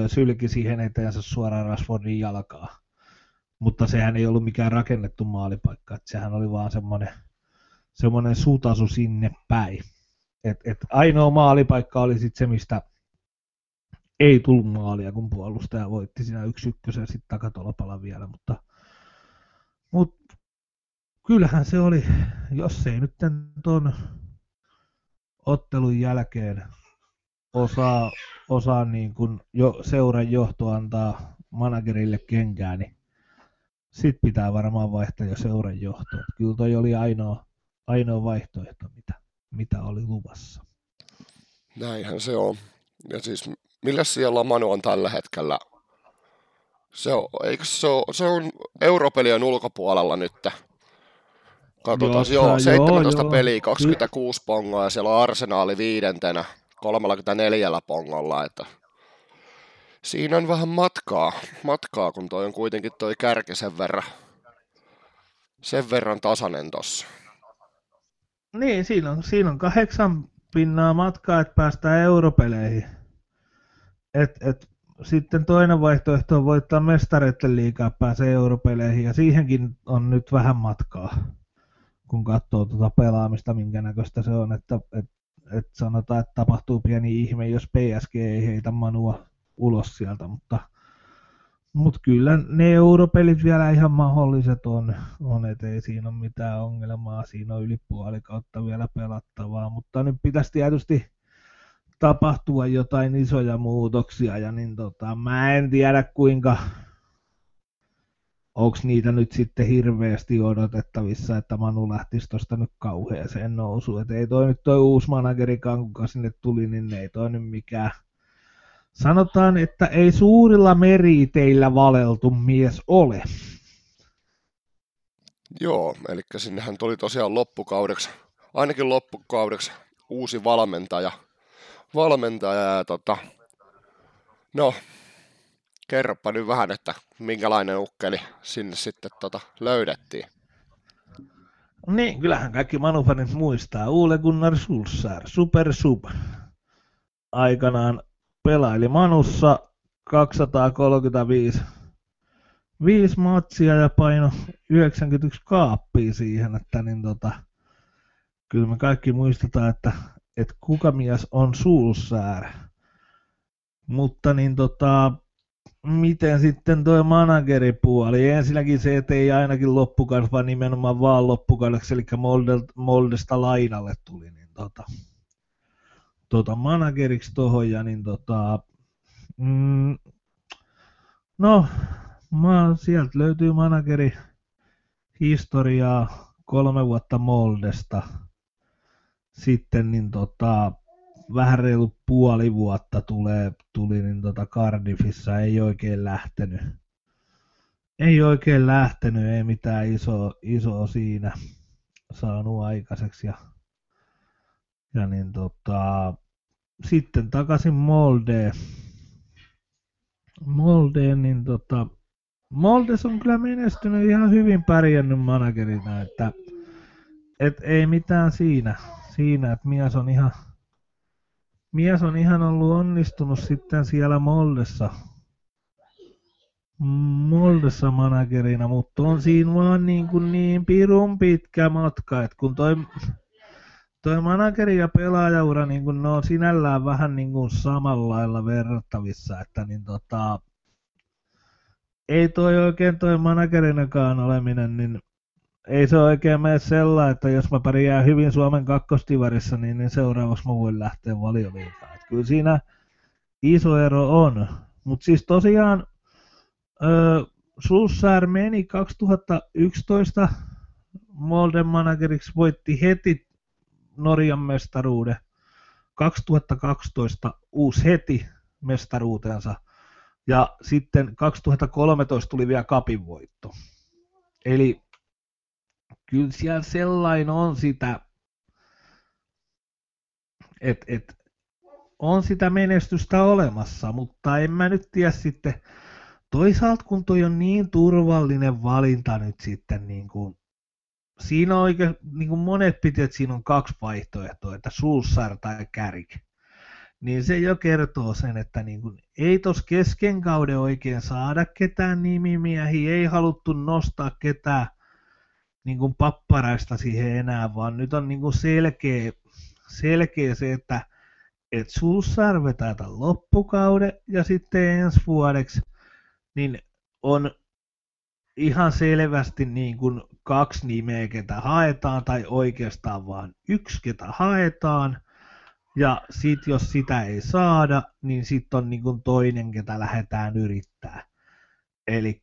C: sylki siihen eteensä suoraan Rashfordin jalkaa. Mutta sehän ei ollut mikään rakennettu maalipaikka, että sehän oli vaan semmoinen, semmoinen sutasu sinne päin. Et, et ainoa maalipaikka oli sitten se, mistä ei tullut maalia, kun puolustaja voitti siinä yksi ykkösen sitten takatolpalla vielä, mutta, mutta kyllähän se oli, jos ei nyt tuon ottelun jälkeen osaa, osaa niin kuin jo seuran johto antaa managerille kenkää, niin sit pitää varmaan vaihtaa jo seuran johto. Kyllä toi oli ainoa, ainoa vaihtoehto, mitä, mitä oli luvassa.
B: Näinhän se on. Ja siis millä siellä Manu on tällä hetkellä? Se on, eikö se, ole, se on europelien ulkopuolella nyt. Katsotaan, joo, joo 17 joo, peliä, 26 pongoa ja siellä on arsenaali viidentenä 34 pongolla, että siinä on vähän matkaa, matkaa kun toi on kuitenkin toi kärki sen verran, sen verran tasainen tossa.
C: Niin, siinä on, siinä on kahdeksan pinnaa matkaa, että päästään europeleihin. Et, et, sitten toinen vaihtoehto on voittaa mestareiden liikaa, pääsee europeleihin, ja siihenkin on nyt vähän matkaa, kun katsoo tuota pelaamista, minkä näköistä se on, että et, et sanotaan, että tapahtuu pieni ihme, jos PSG ei heitä Manua ulos sieltä, mutta mutta kyllä ne europelit vielä ihan mahdolliset on, on että ei siinä ole mitään ongelmaa, siinä on yli puoli kautta vielä pelattavaa, mutta nyt pitäisi tietysti tapahtua jotain isoja muutoksia, ja niin tota, mä en tiedä kuinka, onko niitä nyt sitten hirveästi odotettavissa, että Manu lähtisi tuosta nyt kauheeseen nousuun, että ei toi nyt toi uusi managerikaan, kuka sinne tuli, niin ei toi nyt mikään Sanotaan, että ei suurilla meriteillä valeltu mies ole.
B: Joo, eli sinnehän tuli tosiaan loppukaudeksi, ainakin loppukaudeksi uusi valmentaja. Valmentaja ja tota, no, kerropa nyt vähän, että minkälainen ukkeli sinne sitten tota löydettiin.
C: Niin, kyllähän kaikki manufanit muistaa. Ule Gunnar Sulsar, Super Sub. Aikanaan pelaili Manussa 235 viisi matsia ja paino 91 kaappia siihen, että niin tota, kyllä me kaikki muistetaan, että, että kuka mies on Sulsär. Mutta niin tota, miten sitten tuo manageripuoli? Ensinnäkin se, että ei ainakin loppukaudeksi, vaan nimenomaan vaan loppukaudeksi, eli Moldesta lainalle tuli. Niin tota, tota, manageriksi tuohon ja niin tota, mm, no, mä, sieltä löytyy manageri historiaa kolme vuotta Moldesta. Sitten niin tota, vähän reilu puoli vuotta tulee, tuli niin tota Cardiffissa, ei oikein lähtenyt. Ei oikein lähtenyt, ei mitään iso, iso siinä saanut aikaiseksi. Ja ja niin tota, sitten takaisin Moldeen. Moldeen, niin tota, Moldes on kyllä menestynyt ihan hyvin pärjännyt managerina, että et ei mitään siinä, siinä että mies on ihan mies on ihan ollut onnistunut sitten siellä Moldessa, Moldessa managerina, mutta on siinä vaan niin, kuin niin pirun pitkä matka, että kun toi Tuo manageri ja pelaajaura, niin kun ne on sinällään vähän niin kuin samalla lailla verrattavissa, että niin tota, ei toi oikein toi managerinakaan oleminen, niin ei se oikein mene sellainen, että jos mä pärjään hyvin Suomen kakkostivarissa, niin, niin seuraavaksi mä voin lähteä valioliikaan. Kyllä siinä iso ero on. Mutta siis tosiaan öö, Sulsär meni 2011 Molden manageriksi, voitti heti Norjan mestaruuden. 2012 uusi heti mestaruutensa. Ja sitten 2013 tuli vielä kapin voitto. Eli kyllä siellä sellainen on sitä, että et, on sitä menestystä olemassa, mutta en mä nyt tiedä sitten, toisaalta kun toi on niin turvallinen valinta nyt sitten niin kuin siinä on oikein, niin kuin monet piti, että siinä on kaksi vaihtoehtoa, että Sulsar tai Kärk. Niin se jo kertoo sen, että niin kuin, ei tos kesken kauden oikein saada ketään nimimiehiä, ei haluttu nostaa ketään niin kuin papparaista siihen enää, vaan nyt on niin kuin selkeä, selkeä se, että et Sulsar vetää tämän loppukauden ja sitten ensi vuodeksi niin on ihan selvästi niin kuin kaksi nimeä, ketä haetaan, tai oikeastaan vain yksi, ketä haetaan. Ja sitten jos sitä ei saada, niin sitten on niin kuin toinen, ketä lähdetään yrittää. Eli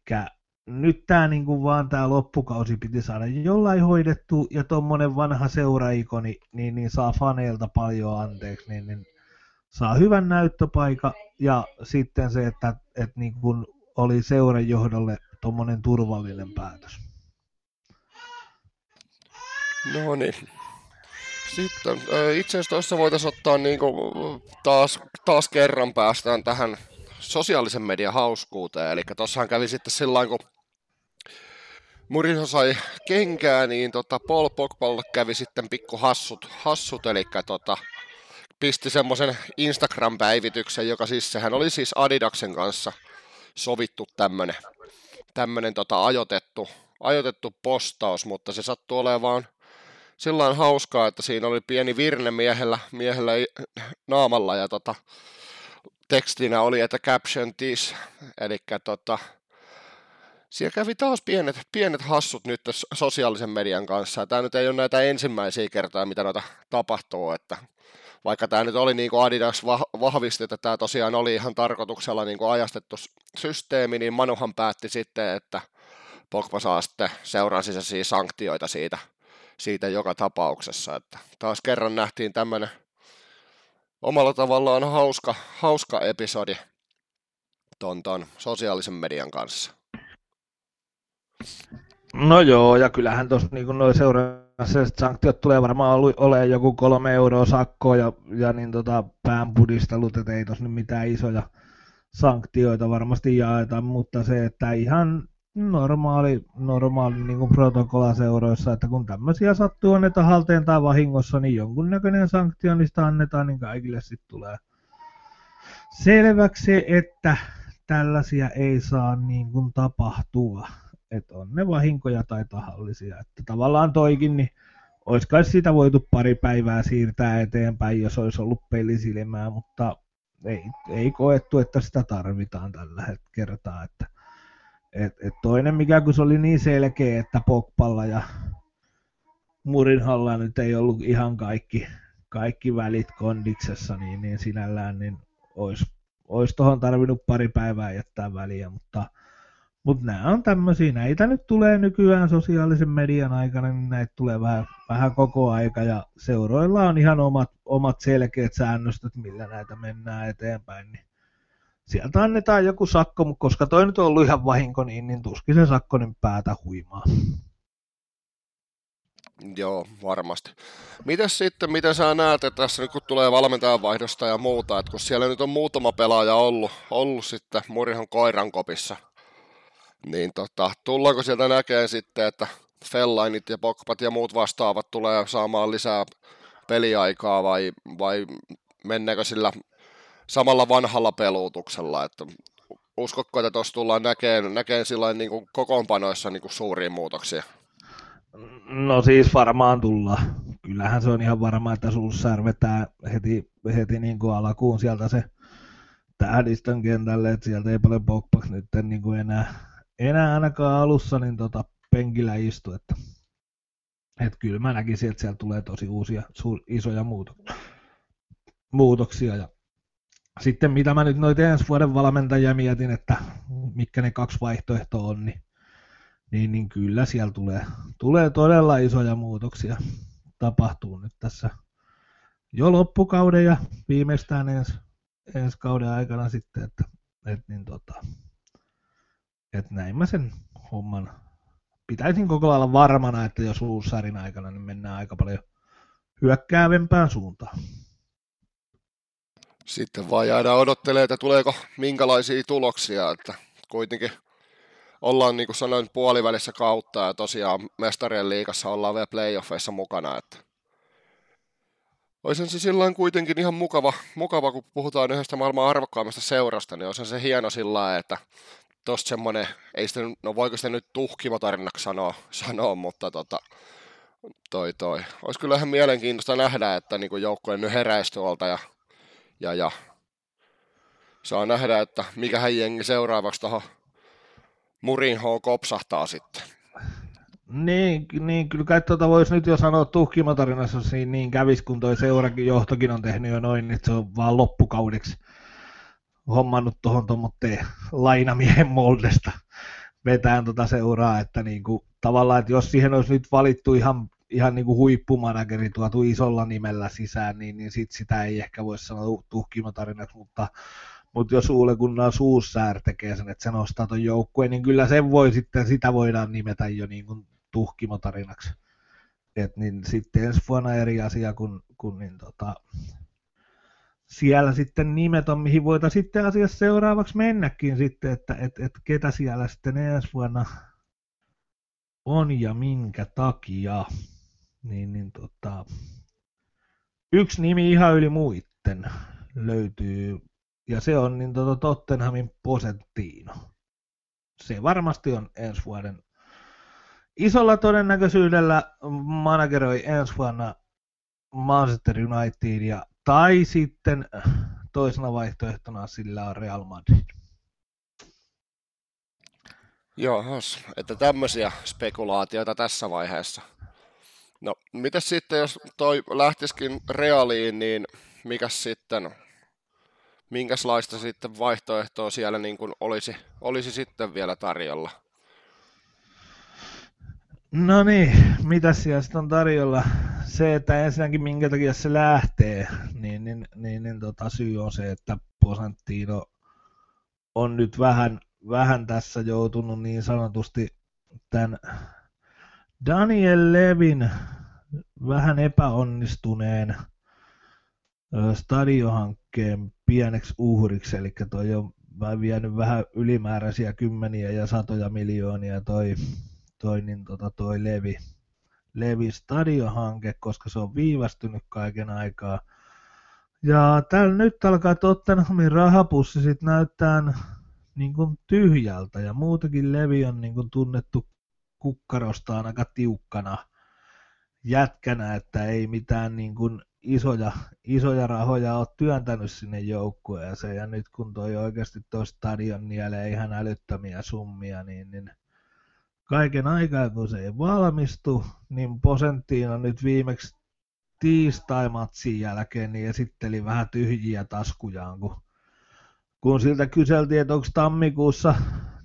C: nyt tämä niinku vaan tämä loppukausi piti saada jollain hoidettu, ja tuommoinen vanha seuraikoni niin, niin saa faneilta paljon anteeksi, niin, niin saa hyvän näyttöpaikan, ja sitten se, että, että niin kuin oli seuran johdolle tuommoinen turvallinen päätös.
B: No niin. Sitten itse asiassa tuossa voitaisiin ottaa niin kuin taas, taas kerran päästään tähän sosiaalisen median hauskuuteen. Eli tuossahan kävi sitten sillä kun Mourinho sai kenkää, niin tota Paul Pogballe kävi sitten pikku hassut, hassut eli tota, pisti semmoisen Instagram-päivityksen, joka siis, sehän oli siis Adidaksen kanssa sovittu tämmönen, tämmönen tota ajoitettu, ajoitettu postaus, mutta se sattuu olemaan sillä hauskaa, että siinä oli pieni virne miehellä, miehellä naamalla ja tota, tekstinä oli, että caption this, eli tota, siellä kävi taas pienet, pienet hassut nyt sosiaalisen median kanssa. Tämä nyt ei ole näitä ensimmäisiä kertoja, mitä noita tapahtuu, että vaikka tämä nyt oli niin kuin Adidas vahvisti, että tämä tosiaan oli ihan tarkoituksella niin kuin ajastettu systeemi, niin Manuhan päätti sitten, että Pogba saa sitten seuran sisäisiä sanktioita siitä, siitä joka tapauksessa. Että taas kerran nähtiin tämmöinen omalla tavallaan hauska, hauska episodi ton, ton sosiaalisen median kanssa.
C: No joo, ja kyllähän tuossa niin noin seuraavassa sanktiot tulee varmaan olemaan joku kolme euroa sakkoa ja, ja niin tota, pään pudistelut, että ei tuossa nyt mitään isoja sanktioita varmasti jaeta, mutta se, että ihan normaali, normaali niin kuin protokollaseuroissa, että kun tämmöisiä sattuu annetaan halteen tai vahingossa, niin jonkunnäköinen sanktio niistä annetaan, niin kaikille sitten tulee selväksi, että tällaisia ei saa niin kuin tapahtua että on ne vahinkoja tai tahallisia. Että tavallaan toikin, niin olisi kai sitä voitu pari päivää siirtää eteenpäin, jos olisi ollut pelisilmää, mutta ei, ei koettu, että sitä tarvitaan tällä kertaa. Että, et, et toinen, mikä kun se oli niin selkeä, että Pokpalla ja Murinhalla nyt ei ollut ihan kaikki, kaikki välit kondiksessa, niin, niin sinällään niin olisi, olisi tuohon tarvinnut pari päivää jättää väliä, mutta mutta nämä on tämmöisiä, näitä nyt tulee nykyään sosiaalisen median aikana, niin näitä tulee vähän, vähän koko aika ja seuroilla on ihan omat, omat selkeät säännöstöt, millä näitä mennään eteenpäin. Niin sieltä annetaan joku sakko, mutta koska toi nyt on ollut ihan vahinko, niin, niin tuskin se sakko niin päätä huimaa.
B: Joo, varmasti. Mitäs sitten, miten sä näet, että tässä nyt kun tulee valmentajan vaihdosta ja muuta, että kun siellä nyt on muutama pelaaja ollut, ollut sitten Murihon koiran kopissa, niin tota, tullaanko sieltä näkeen sitten, että Fellainit ja Pokpat ja muut vastaavat tulee saamaan lisää peliaikaa vai, vai mennäänkö sillä samalla vanhalla peluutuksella, että uskotko, että tuossa tullaan näkeen, näkeen sillä niin kuin kokoonpanoissa niin kuin suuria muutoksia?
C: No siis varmaan tullaan. Kyllähän se on ihan varma, että Sulsär vetää heti, heti niin kuin alkuun sieltä se tähdistön kentälle, että sieltä ei paljon Pogbax nyt niin kuin enää enää ainakaan alussa niin tota, penkillä istu, että et kyllä mä näkisin, että siellä tulee tosi uusia suur, isoja muutoksia. muutoksia. Ja sitten mitä mä nyt noita ensi vuoden valmentajia mietin, että mitkä ne kaksi vaihtoehtoa on, niin, niin, niin kyllä siellä tulee, tulee todella isoja muutoksia. Tapahtuu nyt tässä jo loppukauden ja viimeistään ensi, ensi kauden aikana sitten, että, että niin tota, että näin mä sen homman pitäisin koko lailla varmana, että jos uussarin aikana, niin mennään aika paljon hyökkäävempään suuntaan.
B: Sitten vaan jäädään odottelemaan, että tuleeko minkälaisia tuloksia, että kuitenkin ollaan niin kuin sanoin puolivälissä kautta ja tosiaan mestarien liigassa ollaan vielä playoffeissa mukana, että olisi se silloin kuitenkin ihan mukava, mukava, kun puhutaan yhdestä maailman arvokkaimmasta seurasta, niin olisi se hieno sillä että tosta semmoinen, ei sitä, no voiko sitä nyt tuhkimotarinaksi sanoa, sanoa mutta tota, toi toi. Olisi kyllä ihan mielenkiintoista nähdä, että niin joukkojen nyt heräisi tuolta ja, ja, ja saa nähdä, että mikä jengi seuraavaksi tuohon Murinhoon kopsahtaa sitten.
C: Niin, niin kyllä kai tuota voisi nyt jo sanoa tuhkimotarinassa, jos niin kävisi, kun toi seurakin johtokin on tehnyt jo noin, niin se on vaan loppukaudeksi hommannut tuohon tuommoitteen lainamiehen moldesta vetään tota seuraa, että niin kuin, tavallaan, että jos siihen olisi nyt valittu ihan, ihan niin kuin huippumanageri tuotu isolla nimellä sisään, niin, niin sit sitä ei ehkä voi sanoa tuhkimotarinaksi, mutta, mutta jos Uule Gunnar Suussäär tekee sen, että se nostaa tuon joukkueen, niin kyllä sen voi sitten, sitä voidaan nimetä jo niin kuin tuhkimotarinaksi. Et niin sitten ensi vuonna eri asia kuin, kuin niin tota, siellä sitten nimet on, mihin voitaisiin sitten asiassa seuraavaksi mennäkin sitten, että et, et ketä siellä sitten ensi vuonna on ja minkä takia. Niin, niin tota, yksi nimi ihan yli muitten löytyy, ja se on niin tota Tottenhamin Posentino. Se varmasti on ensi vuoden isolla todennäköisyydellä manageroi ensi vuonna Manchester Unitedia tai sitten toisena vaihtoehtona sillä on Real Madrid.
B: Joo, että tämmöisiä spekulaatioita tässä vaiheessa. No, mitä sitten, jos toi lähtisikin reaaliin, niin mikä sitten, minkälaista sitten vaihtoehtoa siellä niin kuin olisi, olisi sitten vielä tarjolla?
C: No niin, mitä siellä sitten on tarjolla? Se, että ensinnäkin minkä takia se lähtee, niin, niin, niin, niin tota, syy on se, että Posantino on nyt vähän, vähän tässä joutunut niin sanotusti tämän Daniel Levin vähän epäonnistuneen stadiohankkeen pieneksi uhriksi, eli toi on vienyt vähän ylimääräisiä kymmeniä ja satoja miljoonia toi toi, niin tota, toi Levi, Levi Stadiohanke, koska se on viivästynyt kaiken aikaa. Ja täällä nyt alkaa Tottenhamin rahapussi sit näyttää niin kuin tyhjältä ja muutenkin Levi on niin kuin tunnettu kukkarostaan aika tiukkana jätkänä, että ei mitään niin kuin isoja, isoja rahoja ole työntänyt sinne joukkueeseen ja nyt kun toi oikeasti toi stadion nielee ihan älyttömiä summia, niin, niin kaiken aikaa, kun se ei valmistu, niin Posenttiina nyt viimeksi tiistai-matsin jälkeen niin esitteli vähän tyhjiä taskujaan, kun, kun siltä kyseltiin, että onko tammikuussa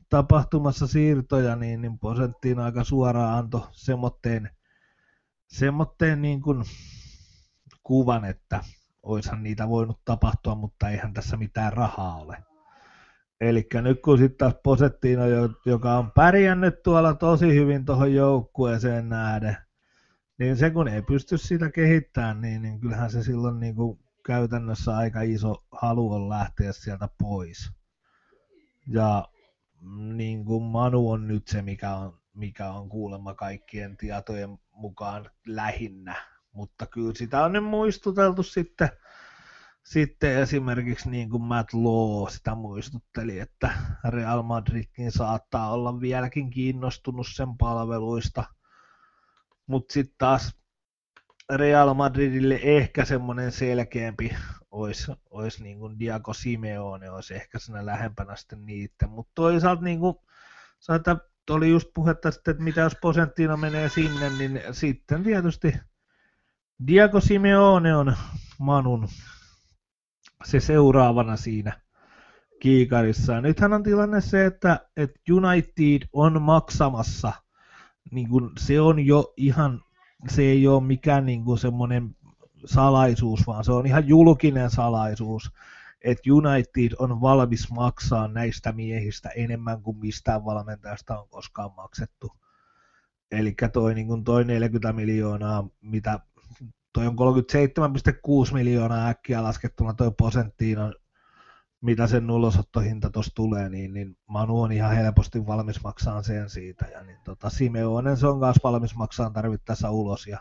C: tapahtumassa siirtoja, niin, niin Posenttiin aika suoraan antoi semmoitteen, semmoitteen niin kuin kuvan, että oishan niitä voinut tapahtua, mutta eihän tässä mitään rahaa ole. Eli nyt kun sitten taas Posettino, joka on pärjännyt tuolla tosi hyvin tuohon joukkueeseen nähden, niin se kun ei pysty sitä kehittämään, niin, niin kyllähän se silloin niin kuin käytännössä aika iso halu on lähteä sieltä pois. Ja niin kuin Manu on nyt se, mikä on, mikä on kuulemma kaikkien tietojen mukaan lähinnä. Mutta kyllä sitä on nyt muistuteltu sitten sitten esimerkiksi niin kuin Matt Law sitä muistutteli, että Real Madridkin saattaa olla vieläkin kiinnostunut sen palveluista, mutta sitten taas Real Madridille ehkä semmoinen selkeämpi olisi, olisi niin kuin Diago Simeone, olisi ehkä siinä lähempänä sitten niitä, mutta toisaalta niin kuin, että oli just puhetta sitten, että mitä jos Posentino menee sinne, niin sitten tietysti Diago Simeone on Manun se seuraavana siinä kiikarissa. Nythän on tilanne se, että, että United on maksamassa, niin kuin se on jo ihan, se ei ole mikään niin kuin semmoinen salaisuus, vaan se on ihan julkinen salaisuus, että United on valmis maksaa näistä miehistä enemmän kuin mistään valmentajasta on koskaan maksettu. Eli toi, niin toi 40 miljoonaa, mitä toi on 37,6 miljoonaa äkkiä laskettuna toi Posenttiin mitä sen ulosottohinta tuossa tulee, niin, niin Manu on ihan helposti valmis maksaa sen siitä. Ja niin tota, Simeonen se on myös valmis maksaa tarvittaessa ulos. Ja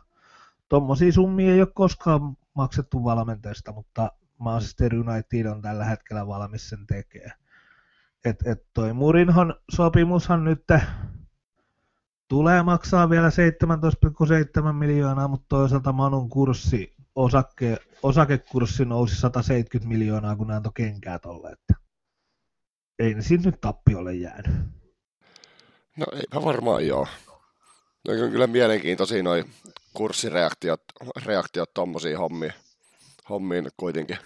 C: tommosia summia ei ole koskaan maksettu valmentajista, mutta Manchester United on tällä hetkellä valmis sen tekemään. Et, et toi Murinhon sopimushan nyt tulee maksaa vielä 17,7 miljoonaa, mutta toisaalta Manun kurssi, osake, osakekurssi nousi 170 miljoonaa, kun ne antoi kenkää tolle, että ei ne sinne tappiolle jäänyt.
B: No eipä varmaan joo. No on kyllä mielenkiintoisia noi kurssireaktiot reaktiot tommosiin hommiin, hommiin kuitenkin.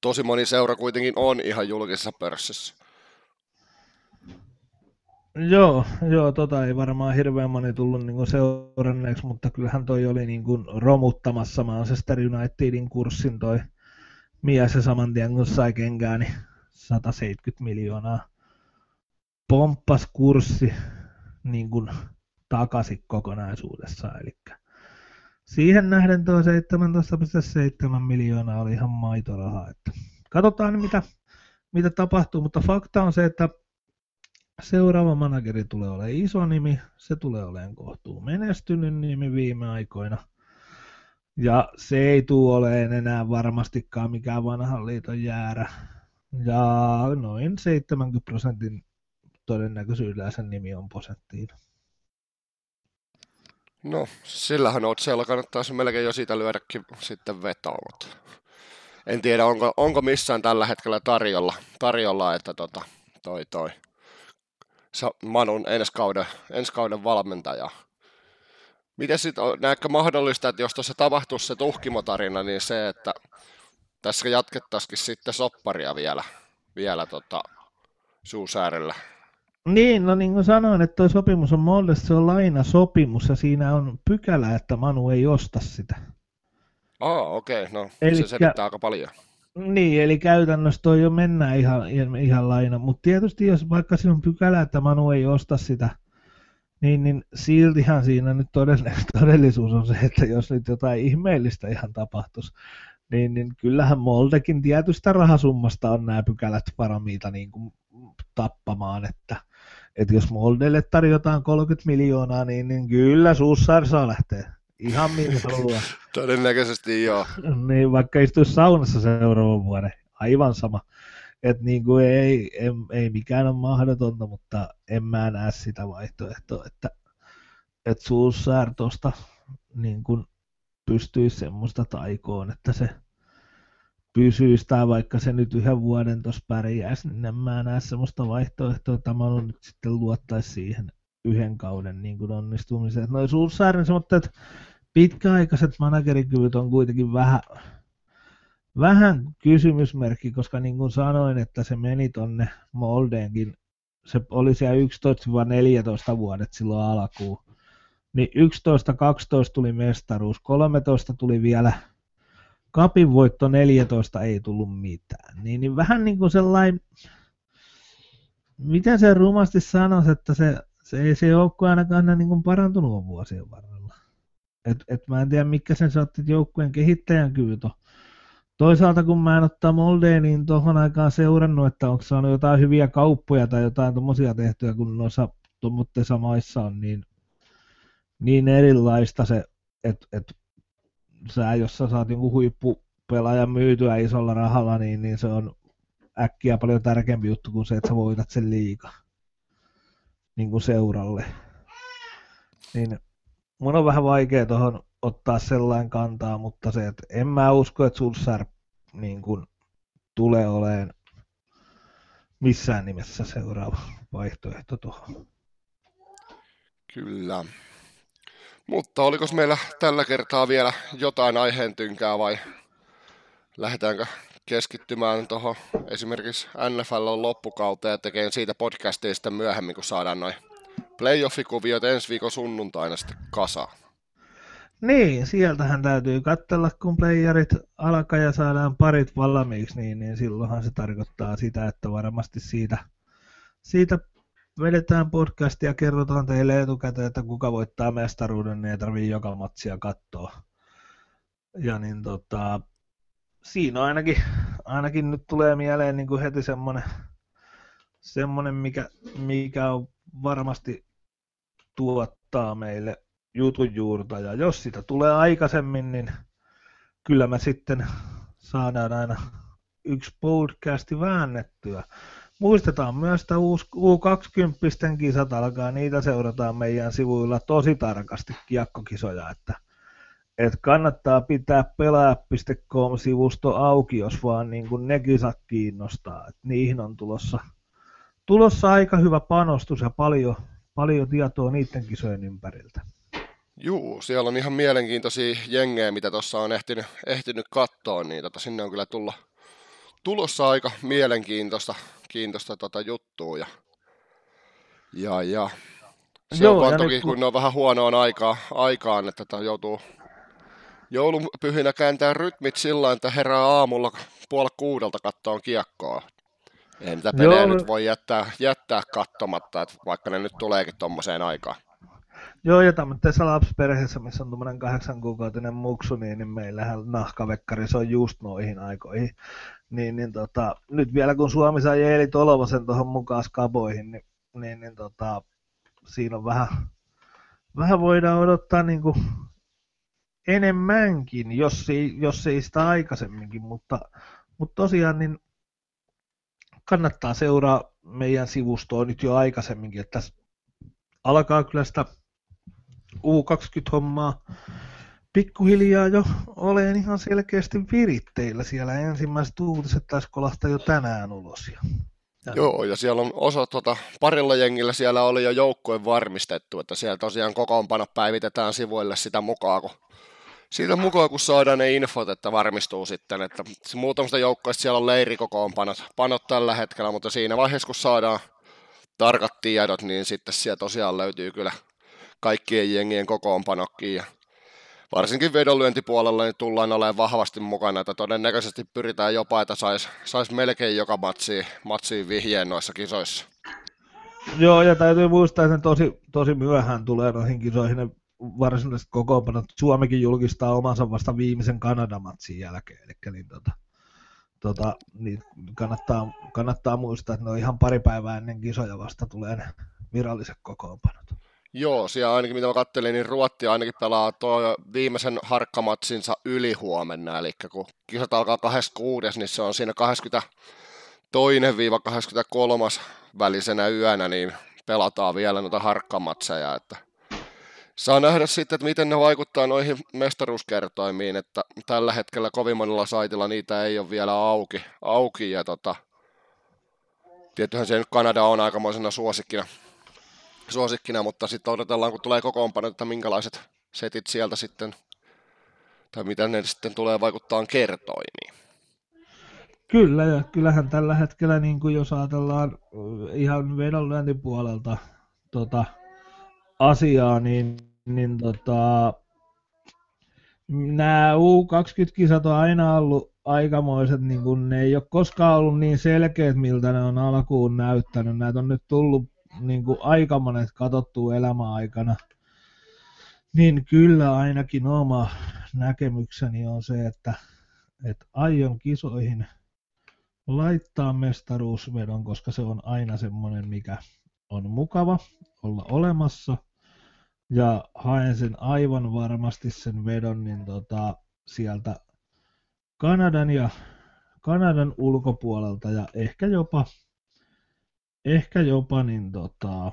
B: Tosi moni seura kuitenkin on ihan julkisessa pörssissä.
C: Joo, joo, tota ei varmaan hirveän moni tullut niin seuranneeksi, mutta kyllähän toi oli niin kuin romuttamassa Manchester Unitedin kurssin toi mies ja saman tien kun sai kenkää, niin 170 miljoonaa pomppas kurssi niin kuin takaisin kokonaisuudessaan. Eli siihen nähden tuo 17,7 miljoonaa oli ihan maitorahaa. Että katsotaan mitä, mitä tapahtuu, mutta fakta on se, että seuraava manageri tulee olemaan iso nimi, se tulee olemaan kohtuu menestynyt nimi viime aikoina. Ja se ei tule olemaan enää varmastikaan mikään vanhan liiton jäärä. Ja noin 70 prosentin todennäköisyydellä sen nimi on posenttiin.
B: No, sillähän Otseella kannattaisi melkein jo siitä lyödäkin sitten vetoa, mutta en tiedä, onko, onko missään tällä hetkellä tarjolla, tarjolla että tota, toi toi Manun ensi kauden, ensi kauden valmentaja. Miten sitten, näetkö mahdollista, että jos tuossa tapahtuisi se tuhkimotarina, niin se, että tässä jatkettaisikin sitten sopparia vielä, vielä tota, suusäärellä?
C: Niin, no niin kuin sanoin, että tuo sopimus on Moldessa, se on lainasopimus ja siinä on pykälä, että Manu ei osta sitä.
B: Aa, okei, okay. no Elikkä, se selittää aika paljon.
C: Niin, eli käytännössä toi jo mennään ihan, ihan laina, mutta tietysti jos vaikka siinä on pykälä, että Manu ei osta sitä, niin, niin siltihan siinä nyt todellisuus on se, että jos nyt jotain ihmeellistä ihan tapahtuisi, niin, niin kyllähän Moldekin tietystä rahasummasta on nämä pykälät varamiita niin kuin tappamaan, että, että jos Moldelle tarjotaan 30 miljoonaa, niin, niin kyllä Suussar saa lähteä. Ihan minä haluaa.
B: Todennäköisesti joo.
C: niin, vaikka istuisi saunassa seuraavan vuoden. Aivan sama. Et niin kuin ei, ei, ei, mikään ole mahdotonta, mutta en mä näe sitä vaihtoehtoa, että, että Suussar tuosta niin kuin pystyisi semmoista taikoon, että se pysyisi tai vaikka se nyt yhden vuoden tuossa pärjäisi, niin en mä näe semmoista vaihtoehtoa, että mä nyt sitten luottaisi siihen yhden kauden niin kuin onnistumiseen. Noin semmoista, että pitkäaikaiset managerikyvyt on kuitenkin vähän, vähän kysymysmerkki, koska niin kuin sanoin, että se meni tonne Moldeenkin, se oli siellä 11-14 vuodet silloin alkuun. Niin 11-12 tuli mestaruus, 13 tuli vielä kapin voitto 14 ei tullut mitään. Niin, niin vähän niin kuin sellainen, miten se rumasti sanoisi, että se, se ei se joukkue ainakaan niin kuin parantunut vuosien varrella. Et, et mä en tiedä, mikä sen saatti joukkueen kehittäjän kyvyt on. Toisaalta kun mä en ottaa Moldeen, niin tuohon aikaan seurannut, että onko saanut jotain hyviä kauppoja tai jotain tuommoisia tehtyä, kun noissa tuommoitteissa maissa on niin, niin erilaista se, että et sä, jos sä saat jonkun huippupelaajan myytyä isolla rahalla, niin, niin se on äkkiä paljon tärkeämpi juttu kuin se, että sä voitat sen liiga niin kuin seuralle. Niin mun on vähän vaikea tuohon ottaa sellainen kantaa, mutta se, että en mä usko, että Sulsar niin kuin, tulee olemaan missään nimessä seuraava vaihtoehto tuohon.
B: Kyllä. Mutta oliko meillä tällä kertaa vielä jotain aiheentynkää vai lähdetäänkö keskittymään tuohon esimerkiksi NFL loppukauteen ja tekemään siitä podcastia sitten myöhemmin, kun saadaan noin playoffikuviot ensi viikon sunnuntaina sitten kasaan.
C: Niin, sieltähän täytyy katsella, kun playerit alkaa ja saadaan parit valmiiksi, niin, niin silloinhan se tarkoittaa sitä, että varmasti siitä, siitä vedetään podcastia ja kerrotaan teille etukäteen, että kuka voittaa mestaruuden, niin ei tarvii joka matsia katsoa. Ja niin tota, siinä ainakin, ainakin nyt tulee mieleen niin kuin heti semmoinen, semmoinen mikä, mikä on varmasti tuottaa meille jutun juurta. Ja jos sitä tulee aikaisemmin, niin kyllä me sitten saadaan aina yksi podcasti väännettyä. Muistetaan myös, että U20 kisat alkaa, niitä seurataan meidän sivuilla tosi tarkasti kiekkokisoja, että, että kannattaa pitää pelaaja.com-sivusto auki, jos vaan niin kuin ne kisat kiinnostaa. Että niihin on tulossa, tulossa aika hyvä panostus ja paljon, paljon tietoa niiden kisojen ympäriltä.
B: Juu, siellä on ihan mielenkiintoisia jengejä, mitä tuossa on ehtinyt, ehtinyt katsoa, niin tota, sinne on kyllä tullut, tulossa aika mielenkiintoista kiintoista tota juttua. Ja Ja, ja. Se
C: Joo,
B: on
C: ja
B: toki,
C: nyt
B: kun
C: kun-
B: ne on vähän huonoon aikaa, aikaan, että tota joutuu joulupyhinä kääntää rytmit sillä että herää aamulla puoli kuudelta kattoon kiekkoa. Ei niitä pelejä
C: Joo.
B: nyt voi jättää, jättää kattomatta, että vaikka ne nyt tuleekin tommoseen aikaan.
C: Joo, ja tämmöisessä lapsiperheessä, missä on tuommoinen kahdeksan kuukautinen muksu, niin, niin meillähän nahkavekkari, se on just noihin aikoihin. Niin, niin tota, nyt vielä kun Suomi sai Eeli Tolvasen tuohon mukaan skaboihin, niin, niin, niin tota, siinä on vähän, vähän voidaan odottaa niin kuin enemmänkin, jos ei, jos ei sitä aikaisemminkin, mutta, mutta tosiaan niin kannattaa seuraa meidän sivustoa nyt jo aikaisemminkin, että tässä alkaa kyllä sitä U20-hommaa pikkuhiljaa jo olen ihan selkeästi viritteillä siellä. Ensimmäiset uutiset taisi kolahtaa jo tänään ulos. Ja
B: Joo, ja siellä on osa, tota, parilla jengillä siellä oli jo joukkojen varmistettu, että siellä tosiaan kokoonpano päivitetään sivuille sitä mukaan, kun, siitä mukaan, kun saadaan ne infot, että varmistuu sitten, että muutamista joukkoista siellä on leirikokoonpanot panot tällä hetkellä, mutta siinä vaiheessa, kun saadaan tarkat tiedot, niin sitten siellä tosiaan löytyy kyllä kaikkien jengien kokoonpanokkiin, ja varsinkin vedonlyöntipuolella niin tullaan olemaan vahvasti mukana, että todennäköisesti pyritään jopa, että saisi sais melkein joka matsiin, matsiin vihjeen noissa kisoissa.
C: Joo, ja täytyy muistaa, että tosi, tosi myöhään tulee noihin kisoihin ne varsinaiset kokoonpanot. Suomikin julkistaa omansa vasta viimeisen Kanadamatsin jälkeen, eli niin, tota, tota, niin kannattaa, kannattaa muistaa, että ne on ihan pari päivää ennen kisoja vasta tulee ne viralliset kokoonpanot.
B: Joo, siellä ainakin mitä mä kattelin, niin Ruotti ainakin pelaa tuo viimeisen harkkamatsinsa yli huomenna, eli kun kisat alkaa 26, niin se on siinä 22-23 välisenä yönä, niin pelataan vielä noita harkkamatseja, että saa nähdä sitten, että miten ne vaikuttaa noihin mestaruuskertoimiin, että tällä hetkellä kovin monella saitilla niitä ei ole vielä auki, auki ja tota, tietyhän se nyt Kanada on aikamoisena suosikkina, suosikkina, mutta sitten odotellaan, kun tulee kokoonpano, että minkälaiset setit sieltä sitten, tai miten ne sitten tulee vaikuttaa kertoimiin.
C: Kyllä, ja kyllähän tällä hetkellä, niin kuin jos ajatellaan ihan vedonlyöntipuolelta tota, asiaa, niin, niin tota, nämä U20-kisat on aina ollut aikamoiset, niin kun ne ei ole koskaan ollut niin selkeät, miltä ne on alkuun näyttänyt. Näitä on nyt tullut niin kuin aika monet katsottua elämäaikana. Niin kyllä ainakin oma näkemykseni on se, että, että aion kisoihin laittaa mestaruusvedon, koska se on aina semmoinen, mikä on mukava olla olemassa. Ja haen sen aivan varmasti sen vedon niin tota, sieltä Kanadan ja Kanadan ulkopuolelta ja ehkä jopa, ehkä jopa niin tota,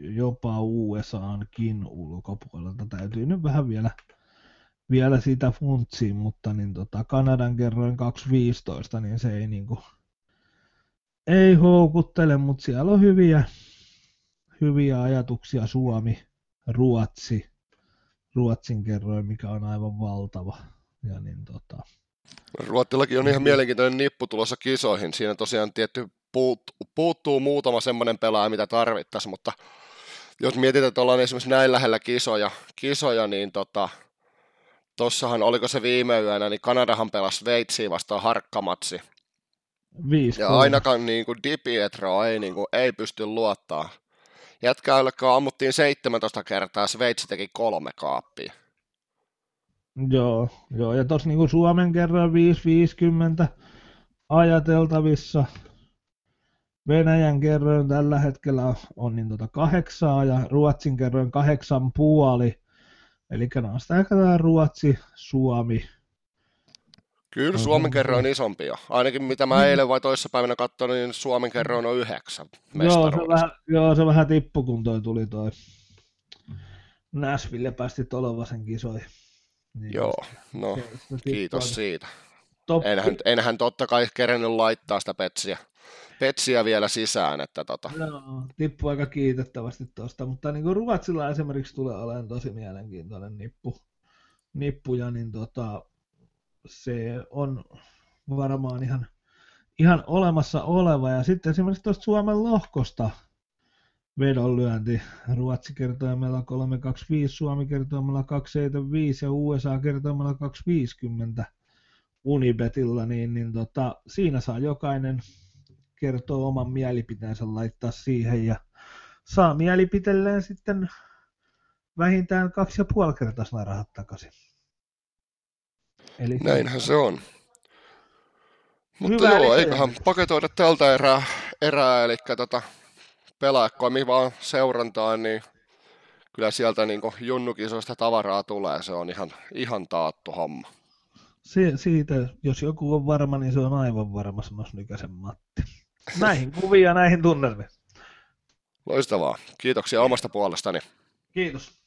C: jopa USAankin ulkopuolelta. Täytyy nyt vähän vielä vielä sitä funtsiin, mutta niin tota, Kanadan kerroin 2.15, niin se ei niinku, ei houkuttele, mutta siellä on hyviä, hyviä ajatuksia Suomi, Ruotsi, Ruotsin kerroin, mikä on aivan valtava. Ja niin tota,
B: Ruottillakin on ihan mielenkiintoinen nippu tulossa kisoihin. Siinä tosiaan tietty puuttuu, puuttuu muutama semmoinen pelaaja, mitä tarvittaisiin, mutta jos mietitään, että ollaan esimerkiksi näin lähellä kisoja, kisoja niin tota, tossahan oliko se viime yönä, niin Kanadahan pelasi Sveitsiin vastaan harkkamatsi.
C: viisi
B: Ja ainakaan niin kuin Di Pietro ei, niin kuin, ei pysty luottaa. Jätkäällä ammuttiin 17 kertaa, Sveitsi teki kolme kaappia.
C: Joo, joo, ja tuossa niinku Suomen kerran 5.50 ajateltavissa. Venäjän kerroin tällä hetkellä on niin tota kahdeksaa ja Ruotsin kerroin kahdeksan puoli. Eli nostetaan Ruotsi, Suomi.
B: Kyllä
C: On
B: Suomen
C: se-
B: kerroin on isompi jo. Ainakin mitä mä eilen vai toissapäivänä katsoin, niin Suomen kerroin on yhdeksän
C: Joo se, vähän, joo, se vähän tippui, kun toi tuli toi Nashville päästi Tolovasen kisoihin. Niin
B: Joo, no
C: se- se
B: kiitos siitä.
C: Top,
B: Enhän, enhän totta kai kerennyt laittaa sitä petsiä, petsiä vielä sisään, että tota,
C: Joo, tippui aika kiitettävästi tuosta, mutta niin kuin Ruotsilla esimerkiksi tulee olemaan tosi mielenkiintoinen nippu, nippu ja niin tota, se on varmaan ihan, ihan olemassa oleva. Ja sitten esimerkiksi tuosta Suomen lohkosta, vedonlyönti. Ruotsi kertoimella 325, Suomi kertoimella 275 ja USA kertoimella 250 Unibetilla, niin, niin tota, siinä saa jokainen kertoa oman mielipiteensä laittaa siihen ja saa mielipiteelleen sitten vähintään kaksi ja puoli kertaisena rahat takaisin.
B: Eli Näinhän se on. Mutta Hyvä joo, eiköhän paketoida tältä erää, erää eli tota, pelaajakomi vaan seurantaan, niin kyllä sieltä niin junnukisoista tavaraa tulee, se on ihan, ihan taattu homma.
C: Si- siitä, jos joku on varma, niin se on aivan varma, sanoisi Nykäsen Matti. Näihin kuvia, näihin tunnelmiin.
B: Loistavaa. Kiitoksia omasta puolestani.
C: Kiitos.